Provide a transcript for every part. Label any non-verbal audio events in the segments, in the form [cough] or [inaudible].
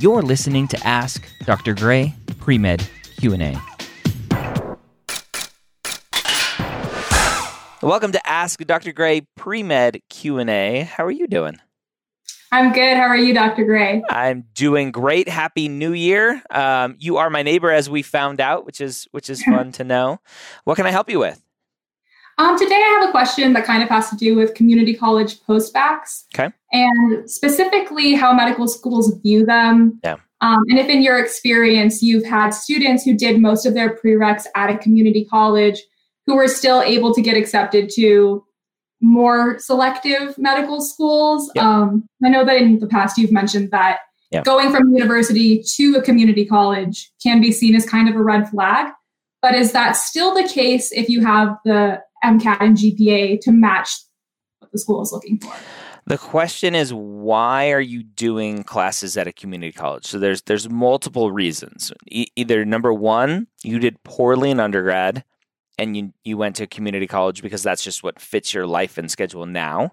You're listening to Ask Dr. Gray Pre-Med Q&A. Welcome to Ask Dr. Gray Pre-Med Q&A. How are you doing? I'm good. How are you, Dr. Gray? I'm doing great. Happy New Year. Um, you are my neighbor, as we found out, which is which is [laughs] fun to know. What can I help you with? Um, today, I have a question that kind of has to do with community college postbaccs. Okay. And specifically, how medical schools view them. Yeah. Um, and if in your experience, you've had students who did most of their prereqs at a community college who were still able to get accepted to more selective medical schools. Yep. Um, I know that in the past you've mentioned that Yep. going from university to a community college can be seen as kind of a red flag. But is that still the case if you have the MCAT and GPA to match what the school is looking for? The question is why are you doing classes at a community college? So there's there's multiple reasons. E- either number 1, you did poorly in undergrad and you you went to community college because that's just what fits your life and schedule now.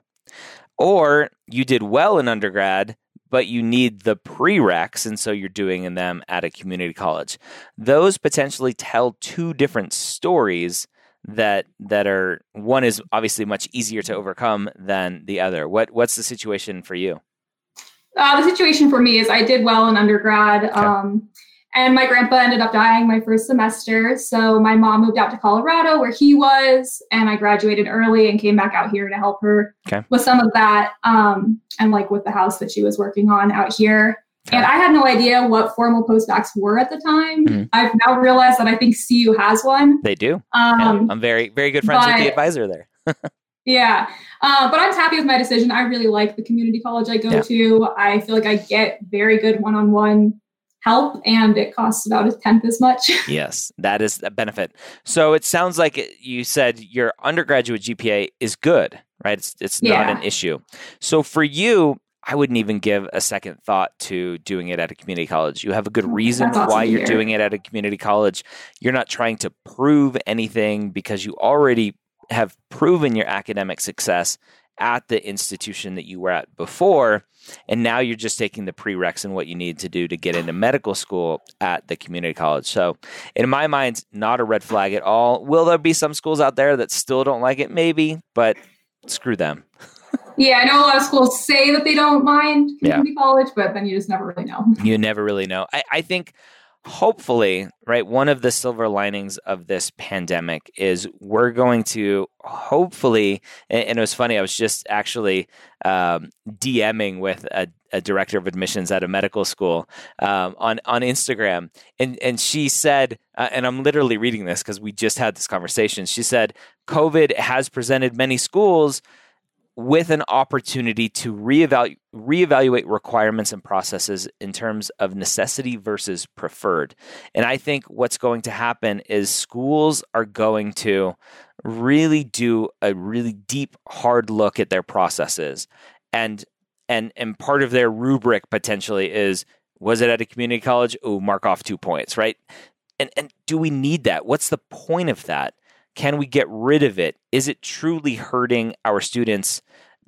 Or you did well in undergrad but you need the prereqs and so you're doing them at a community college. Those potentially tell two different stories that that are one is obviously much easier to overcome than the other. What what's the situation for you? Uh, the situation for me is I did well in undergrad. Um, and my grandpa ended up dying my first semester. So my mom moved out to Colorado where he was, and I graduated early and came back out here to help her Okay. with some of that um, and like with the house that she was working on out here. And I had no idea what formal postdocs were at the time. Mhm. I've now realized that I think CU has one. They do. Yeah, Um, I'm very very good friends with the advisor there. [laughs] Yeah, uh, but I'm happy with my decision. I really like the community college I go Yeah. to. I feel like I get very good one-on-one help, and it costs about a tenth as much. [laughs] yes, that is a benefit. So it sounds like you said your undergraduate GPA is good, right? It's it's not Yeah. an issue. So for you, I wouldn't even give a second thought to doing it at a community college. You have a good Mm, reason awesome why you're doing it at a community college. You're not trying to prove anything because you already have proven your academic success at the institution that you were at before. And now you're just taking the prereqs and what you need to do to get into medical school at the community college. So, in my mind, not a red flag at all. Will there be some schools out there that still don't like it? Maybe, but screw them. [laughs] yeah, I know a lot of schools say that they don't mind Yeah. community college, but then you just never really know. [laughs] you never really know. I, I think hopefully, right, one of the silver linings of this pandemic is we're going to hopefully, and, and it was funny, I was just actually um, DMing with a, a director of admissions at a medical school um, on, on Instagram, and, and she said, uh, and I'm literally reading this because we just had this conversation. She said, COVID has presented many schools with an opportunity to reevaluate, reevaluate requirements and processes in terms of necessity versus preferred. And I think what's going to happen is schools are going to really do a really deep, hard look at their processes. And and and part of their rubric potentially is was it at a community college? Oh, mark off two points, right? And and do we need that? What's the point of that? Can we get rid of it? Is it truly hurting our students?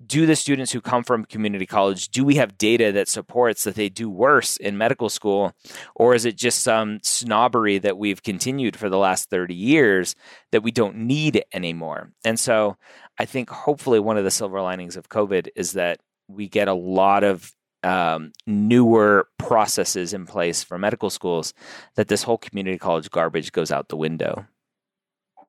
Do the students who come from community college, do we have data that supports that they do worse in medical school? Or is it just some snobbery that we've continued for the last 30 years that we don't need anymore? And so I think hopefully one of the silver linings of COVID is that we get a lot of um, newer processes in place for medical schools that this whole community college garbage goes out the window.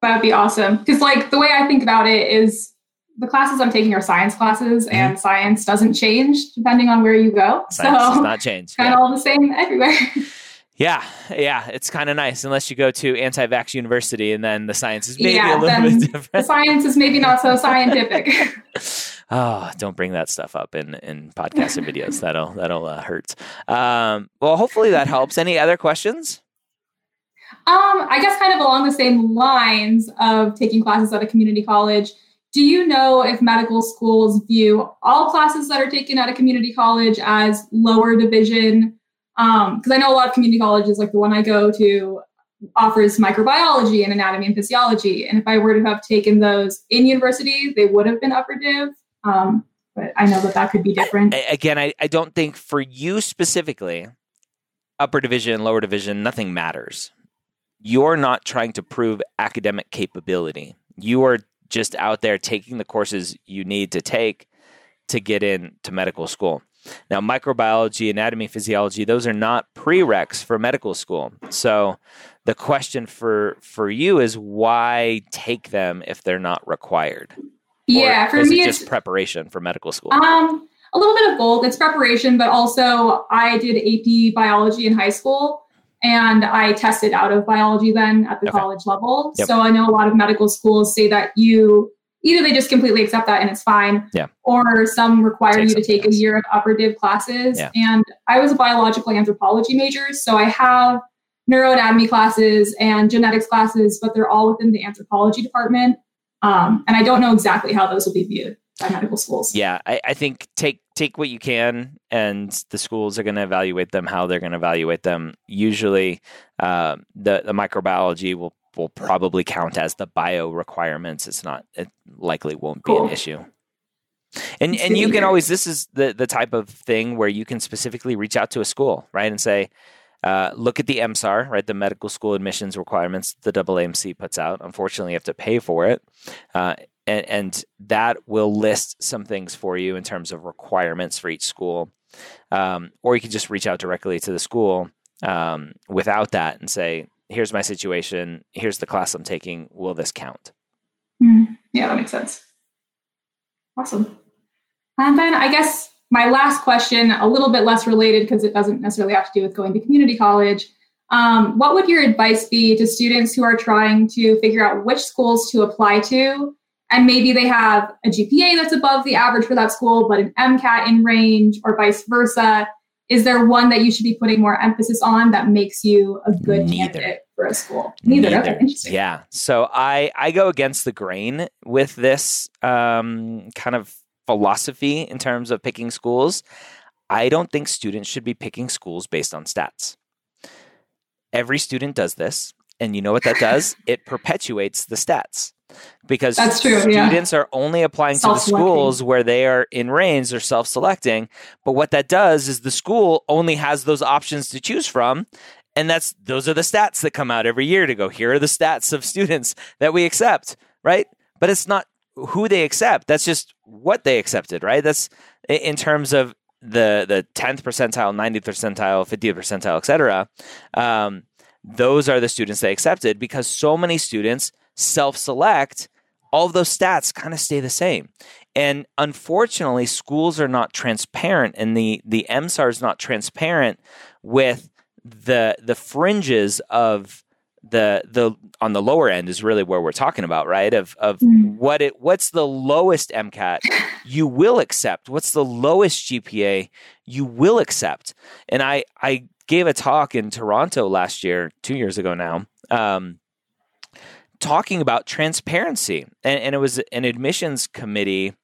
That would be awesome. Because, like, the way I think about it is the classes I'm taking are science classes, and science doesn't change depending on where you go. Mm-hmm. Science does not change. kind Yeah. of all the same everywhere. [laughs] yeah, yeah, it's kind of nice unless you go to anti-vax university and then the science is maybe Yeah, a little bit the science is maybe not so [laughs] scientific. [laughs] Oh, don't bring that stuff up in in podcasts and videos. That'll that'll uh, hurt. Um, well, hopefully that helps. Any other questions? Um, I guess kind of along the same lines of taking classes at a community college. Do you know if medical schools view all classes that are taken at a community college as lower division? Because I know a lot of community colleges, like the one I go to, offers microbiology and anatomy and physiology. And if I were to have taken those in university, they would have been upper div. Um, but I know that that could be different. Again, I, I don't think for you specifically, upper division, lower division, nothing matters. You're not trying to prove academic capability. You are just out there taking the courses you need to take to get into medical school. Now, microbiology, anatomy, physiology, those are not prereqs for medical school. So the question for for you is why take them if they're not required? Yeah, or for me it it's just preparation for medical school. um a little bit of both. It's preparation, but also I did AP biology in high school and I tested out of biology then at the Okay. college level. Yep. So I know a lot of medical schools say that you either they just completely accept that and it's fine, Yeah. or some require you to take a year of upper div classes. Yeah. And I was a biological anthropology major, so I have neuroanatomy classes and genetics classes, but they're all within the anthropology department. Um, and I don't know exactly how those will be viewed by medical schools. yeah, I, I think take take what you can, and the schools are going to evaluate them how they're going to evaluate them. Usually, uh, the the microbiology will will probably count as the bio requirements. It's not. It likely won't be Cool. an issue. And and you can always this is the the type of thing where you can specifically reach out to a school, right, and say. Uh, look at the MSAR, right? The medical school admissions requirements the AAMC puts out. Unfortunately, you have to pay for it. Uh, and, and that will list some things for you in terms of requirements for each school. Um, or you can just reach out directly to the school um, without that and say, here's my situation. Here's the class I'm taking. Will this count? Mhm. Yeah, that makes sense. Awesome. And then I guess my last question, a little bit less related because it doesn't necessarily have to do with going to community college. Um, what would your advice be to students who are trying to figure out which schools to apply to? And maybe they have a GPA that's above the average for that school, but an MCAT in range, or vice versa. Is there one that you should be putting more emphasis on that makes you a good Neither. candidate for a school? Neither. Okay, interesting. Yeah. So I I go against the grain with this um, kind of philosophy in terms of picking schools. I don't think students should be picking schools based on stats. Every student does this, and you know what that does? it perpetuates the stats because That's true, yeah. students are only applying to the schools where they are in range or self-selecting. But what that does is the school only has those options to choose from, and that's those are the stats that come out every year to go here are the stats of students that we accept right but it's not who they accept that's just what they accepted right that's in terms of the the 10th percentile 90th percentile 50th percentile etc um, those are the students they accepted because so many students self-select all of those stats kind of stay the same. And unfortunately schools are not transparent and the the msar is not transparent with the the fringes of the the on the lower end is really where we're talking about, right? Of of Mm. what it what's the lowest MCAT [laughs] you will accept? What's the lowest GPA you will accept? And I I gave a talk in Toronto last year, two years ago now, um, talking about transparency, and, and it was an admissions committee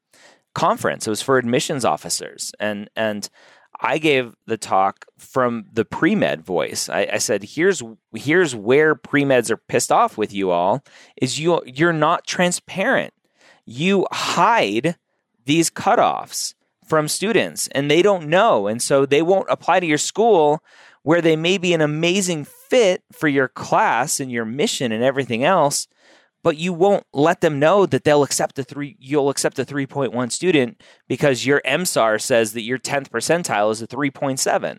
conference. It was for admissions officers, and and I gave the talk from the pre med voice. I, I said, "Here's here's where pre meds are pissed off with you all. Is you you're not transparent. You hide these cutoffs from students, and they don't know, and so they won't apply to your school." Where they may be an amazing fit for your class and your mission and everything else, but you won't let them know that they'll accept a three you'll accept a 3.1 student because your MSAR says that your 10th percentile is a 3.7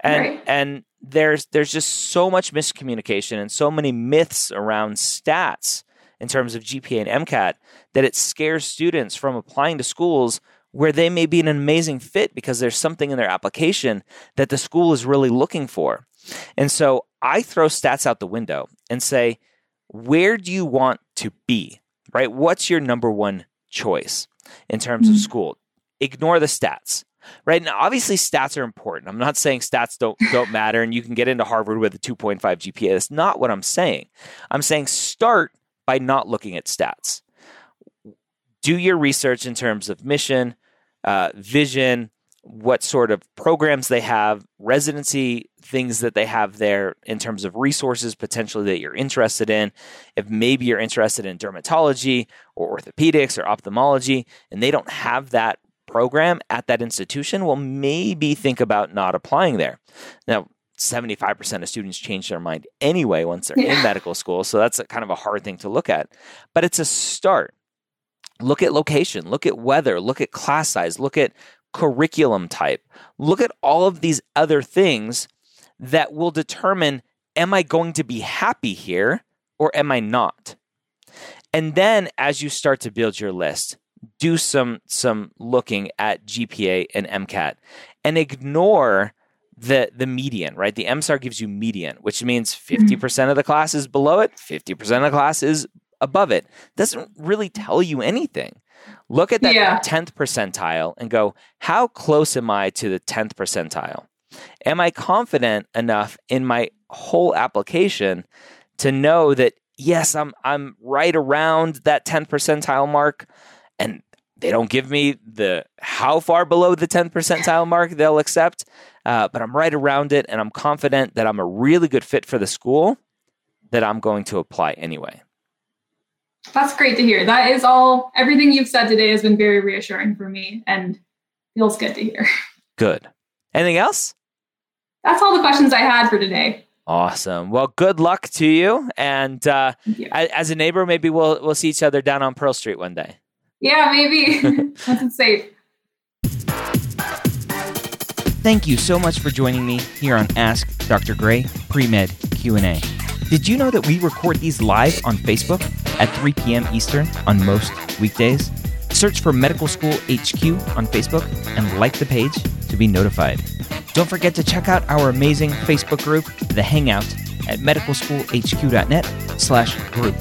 and Right. and there's there's just so much miscommunication and so many myths around stats in terms of GPA and MCAT that it scares students from applying to schools where they may be an amazing fit because there's something in their application that the school is really looking for. And so I throw stats out the window and say, where do you want to be? Right? What's your number one choice in terms of Mhm. school? Ignore the stats. Right now, obviously, stats are important. I'm not saying stats don't [laughs] don't matter, and you can get into Harvard with a 2.5 GPA. That's not what I'm saying. I'm saying start by not looking at stats. Do your research in terms of mission, uh, vision, what sort of programs they have, residency things that they have there in terms of resources potentially that you're interested in. If maybe you're interested in dermatology or orthopedics or ophthalmology and they don't have that program at that institution, well, maybe think about not applying there. Now, 75% of students change their mind anyway once they're Yeah. in medical school. So that's a kind of a hard thing to look at. But it's a start. Look at location, look at weather, look at class size, look at curriculum type, look at all of these other things that will determine am I going to be happy here or am I not? And then as you start to build your list, do some some looking at GPA and MCAT and ignore the the median, right? The MSAR gives you median, which means mm-hmm. 50% of the class is below it, 50% of the class is above it. Doesn't really tell you anything. Look at that Yeah. 10th percentile and go, how close am I to the 10th percentile? Am I confident enough in my whole application to know that yes, I'm I'm right around that 10th percentile mark and they don't give me the how far below the 10th percentile mark they'll accept, uh, but I'm right around it and I'm confident that I'm a really good fit for the school that I'm going to apply anyway. That's great to hear. That is all, everything you've said today has been very reassuring for me and feels good to hear. [laughs] Good. Anything else? That's all the questions I had for today. Awesome. Well, good luck to you. And uh, you. as a neighbor, maybe we'll we'll see each other down on Pearl Street one day. Yeah, maybe. [laughs] [laughs] Once it's safe. Thank you so much for joining me here on Ask Dr. Gray Pre-Med Q&A. Did you know that we record these live on Facebook at 3 p.m. Eastern on most weekdays? Search for Medical School HQ on Facebook and like the page to be notified. Don't forget to check out our amazing Facebook group, The Hangout, at medicalschoolhq.net slash group.